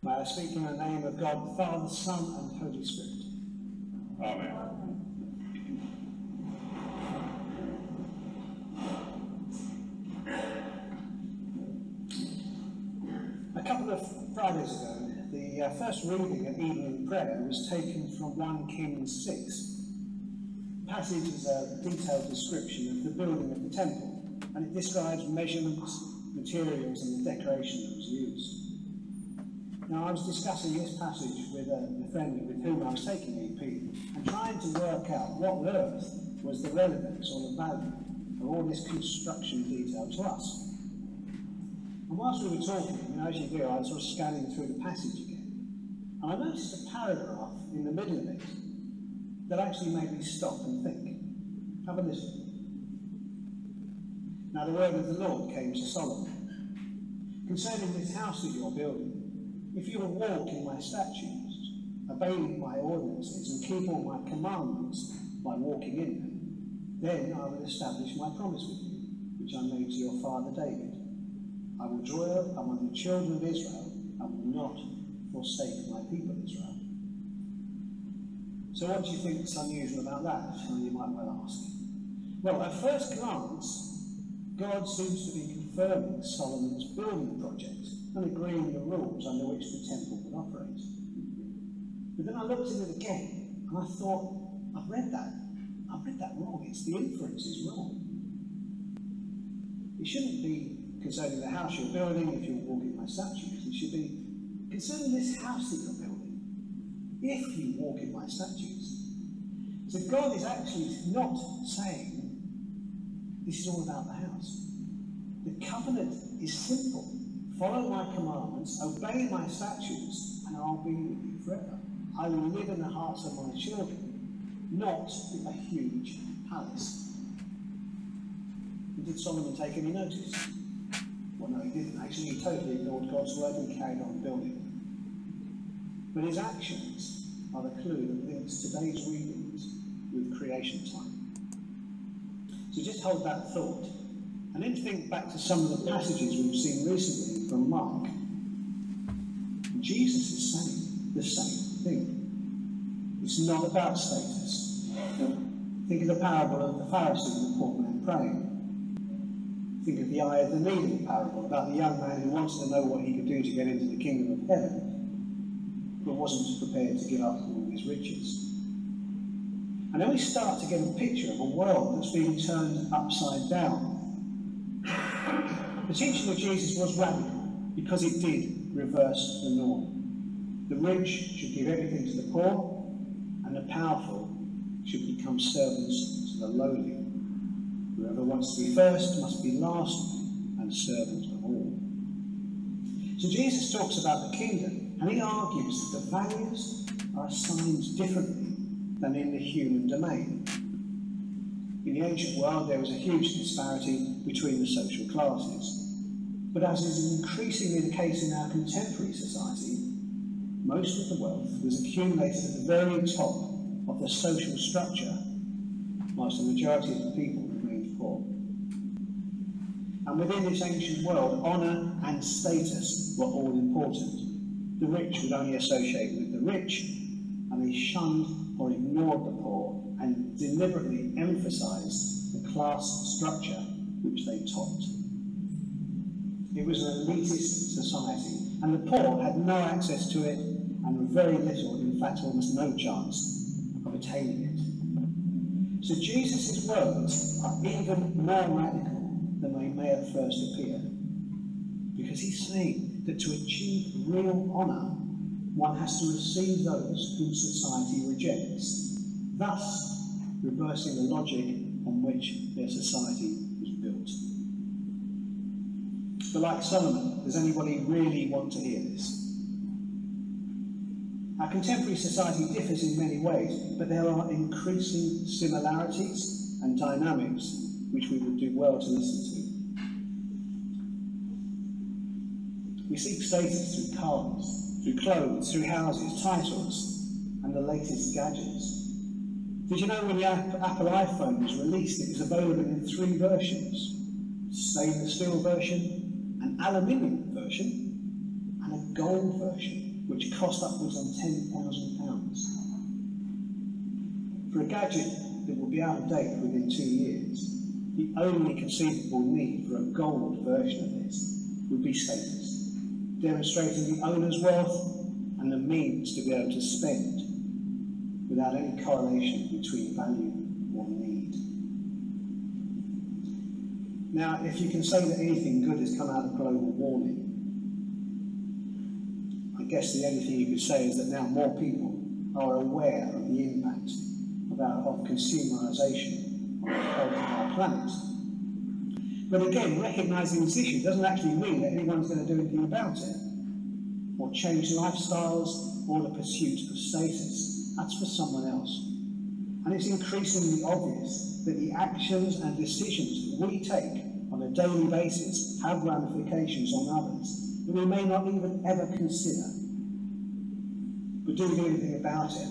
May I speak in the name of God, the Father, Son, and Holy Spirit. Amen. A couple of Fridays ago, the uh, first reading at evening prayer was taken from 1 Kings 6. The passage is a detailed description of the building of the temple, and it describes measurements, materials, and the decoration that was used. Now, I was discussing this passage with uh, a, a friend with whom I was taking EP and trying to work out what on earth was the relevance or the value of all this construction detail to us. And whilst we were talking, you know, as you do, I was sort of scanning through the passage again. And I noticed a paragraph in the middle of it that actually made me stop and think. Have a listen. Now the word of the Lord came to Solomon. Concerning this house that you're building, if you will walk in my statutes, obeying my ordinances, and keep all my commandments by walking in them, then I will establish my promise with you, which I made to your father David. I will dwell among the children of Israel and will not forsake my people Israel. So what do you think is unusual about that? You might well ask. Well, at first glance, God seems to be confirming Solomon's building project and agreeing the rules under which the temple would operate. But then I looked at it again and I thought, I've read that. I've read that wrong. It's the inference is wrong. It shouldn't be concerning the house you're building, if you're walking my statutes, it should be concerning this house that you're building, if you walk in my statutes. So God is actually not saying this is all about the house. The covenant is simple. Follow my commandments, obey my statutes, and I'll be with you forever. I will live in the hearts of my children, not in a huge palace. And did Solomon take any notice? Well, no, he didn't. Actually, he totally ignored God's word and carried on building. But his actions are the clue that links today's readings with creation time. So just hold that thought. And then think back to some of the passages we've seen recently from Mark. Jesus is saying the same thing. It's not about status. Think of the parable of the Pharisee and the poor man praying. Think of the eye of the needle parable about the young man who wanted to know what he could do to get into the kingdom of heaven, but wasn't prepared to give up all his riches. And then we start to get a picture of a world that's being turned upside down. The teaching of Jesus was radical because it did reverse the norm. The rich should give everything to the poor, and the powerful should become servants to the lowly. Whoever wants to be first must be last and servant of all. So Jesus talks about the kingdom, and he argues that the values are assigned differently than in the human domain. In the ancient world, there was a huge disparity between the social classes. But as is increasingly the case in our contemporary society, most of the wealth was accumulated at the very top of the social structure, whilst the majority of the people remained poor. And within this ancient world, honour and status were all important. The rich would only associate with the rich, and they shunned or ignored the poor deliberately emphasized the class structure which they topped. It was an elitist society, and the poor had no access to it and very little, in fact almost no chance of attaining it. So Jesus' words are even more radical than they may at first appear, because he's saying that to achieve real honour, one has to receive those whom society rejects, thus reversing the logic on which their society was built. But like Solomon, does anybody really want to hear this? Our contemporary society differs in many ways, but there are increasing similarities and dynamics which we would do well to listen to. We seek status through cars, through clothes, through houses, titles, and the latest gadgets. Did you know when the Apple iPhone was released, it was available in three versions? Stainless steel version, an aluminium version, and a gold version. which cost upwards of £10,000. For a gadget that will be out of date within two years, the only conceivable need for a gold version of this would be status, demonstrating the owner's wealth and the means to be able to spend without any correlation between value or need. Now, if you can say that anything good has come out of global warming, I guess the only thing you could say is that now more people are aware of the impact of, our, of consumerisation on our planet. But again, recognising this issue doesn't actually mean that anyone's going to do anything about it, or change lifestyles, or the pursuit of status. That's for someone else. And it's increasingly obvious that the actions and decisions we take on a daily basis have ramifications on others that we may not even ever consider. But do we do anything about it?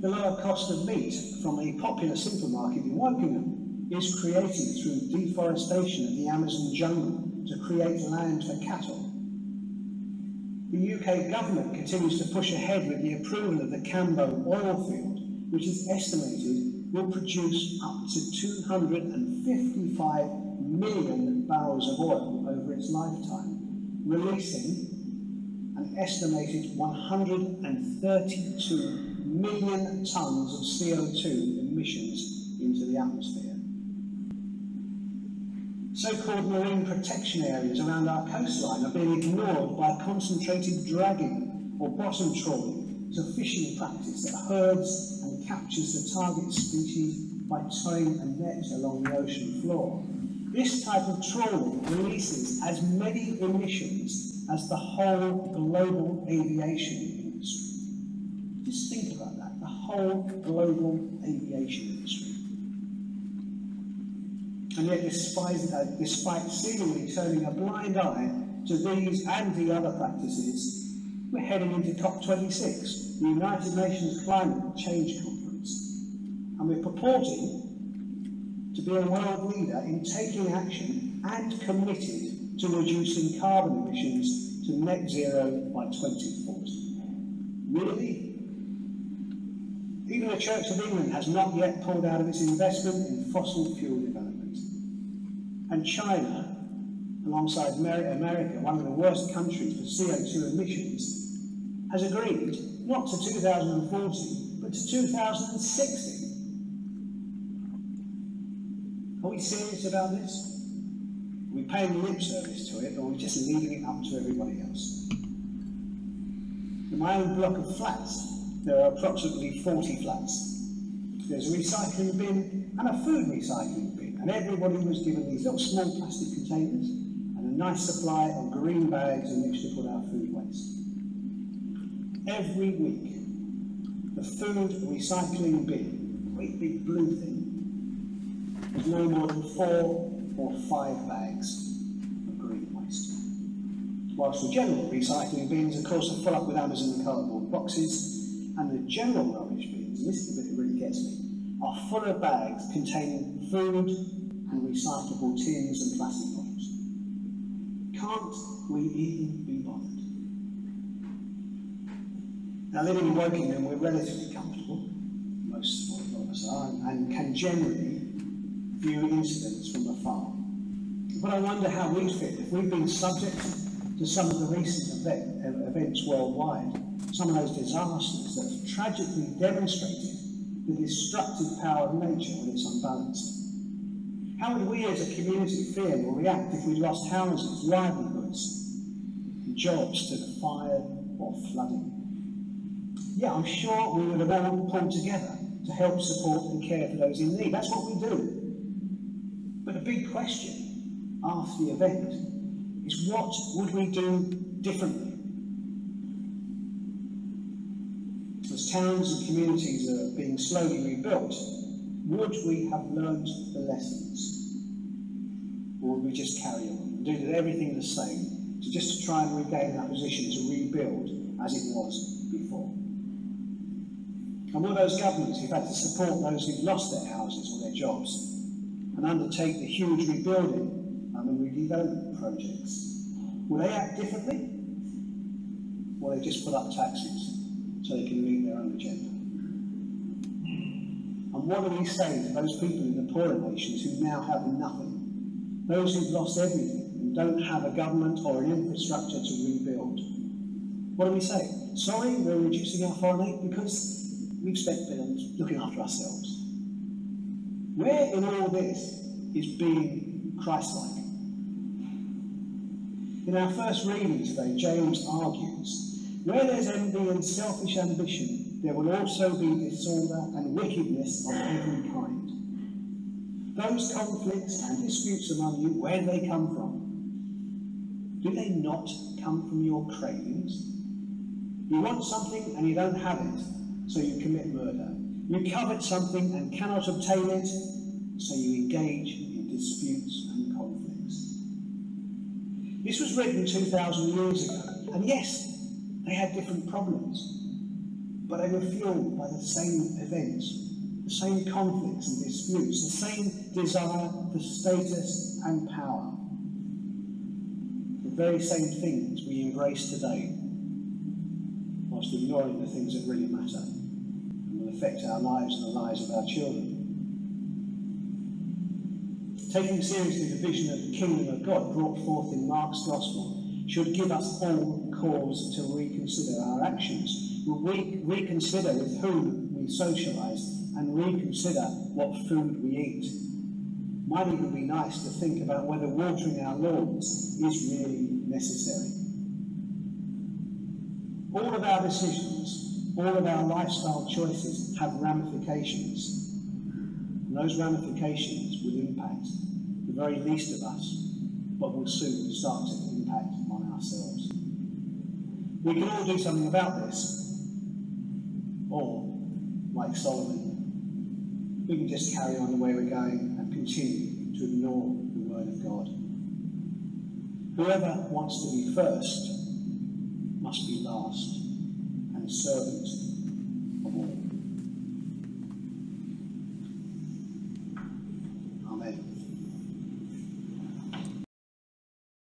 The lower cost of meat from a popular supermarket in Wokingham is created through deforestation of the Amazon jungle to create land for cattle. The UK government continues to push ahead with the approval of the Cambo oil field, which is estimated will produce up to 255 million barrels of oil over its lifetime, releasing an estimated 132 million tonnes of CO2 emissions into the atmosphere. So-called marine protection areas around our coastline are being ignored by concentrated dragging or bottom trawling as a fishing practice that herds and captures the target species by towing a net along the ocean floor. This type of trawling releases as many emissions as the whole global aviation industry. Just think about that, the whole global aviation industry. And yet, despite, uh, despite seemingly turning a blind eye to these and the other practices, we're heading into COP26, the United Nations Climate Change Conference. And we're purporting to be a world leader in taking action and committed to reducing carbon emissions to net zero by 2040. Really? Even the Church of England has not yet pulled out of its investment in fossil fuel China, alongside America, one of the worst countries for CO2 emissions, has agreed not to 2040, but to 2060. Are we serious about this? Are we paying lip service to it, or are we just leaving it up to everybody else? In my own block of flats, there are approximately 40 flats. There's a recycling bin and a food recycling bin. And everybody was given these little small plastic containers and a nice supply of green bags in which to put our food waste. Every week, the food recycling bin, great big blue thing, was no more than four or five bags of green waste. Whilst the general recycling bins, of course, are full up with Amazon and cardboard boxes, and the general rubbish bins, this is the bit that really gets me, are full of bags containing food and recyclable tins and plastic bottles. Can't we even be bothered? Now, living in Wokingham, we're relatively comfortable, most of us are, and can generally view incidents from afar. But I wonder how we fit if we've been subject to some of the recent event, events worldwide, some of those disasters that have tragically demonstrated the destructive power of nature when it's unbalanced. How would we as a community feel or react if we lost houses, livelihoods, jobs to the fire or flooding? Yeah, I'm sure we would have all pulled together to help support and care for those in need. That's what we do. But the big question after the event is what would we do differently? As towns and communities are being slowly rebuilt, would we have learned the lessons? Or would we just carry on and do everything the same, to just to try and regain that position to rebuild as it was before? And will those governments who've had to support those who've lost their houses or their jobs and undertake the huge rebuilding and the redevelopment projects, will they act differently? or they just put up taxes they can meet their own agenda. And what do we say to those people in the poorer nations who now have nothing? Those who've lost everything and don't have a government or an infrastructure to rebuild? What do we say? Sorry, we're reducing our foreign aid because we've spent billions looking after ourselves. Where in all this is being Christ-like? In our first reading today, James argues, where there's envy and selfish ambition, there will also be disorder and wickedness of every kind. Those conflicts and disputes among you, where do they come from? Do they not come from your cravings? You want something and you don't have it, so you commit murder. You covet something and cannot obtain it, so you engage in disputes and conflicts. This was written 2,000 years ago, and yes, they had different problems, but they were fueled by the same events, the same conflicts and disputes, the same desire for status and power. The very same things we embrace today, whilst ignoring the things that really matter and will affect our lives and the lives of our children. Taking seriously the vision of the kingdom of God brought forth in Mark's Gospel should give us all cause to reconsider our actions. We reconsider with whom we socialise and reconsider what food we eat. Might even be nice to think about whether watering our lawns is really necessary. All of our decisions, all of our lifestyle choices have ramifications. And those ramifications will impact the very least of us, but will soon start to impact ourselves. We can all do something about this, or, like Solomon, we can just carry on the way we're going and continue to ignore the word of God. Whoever wants to be first must be last and servant of all.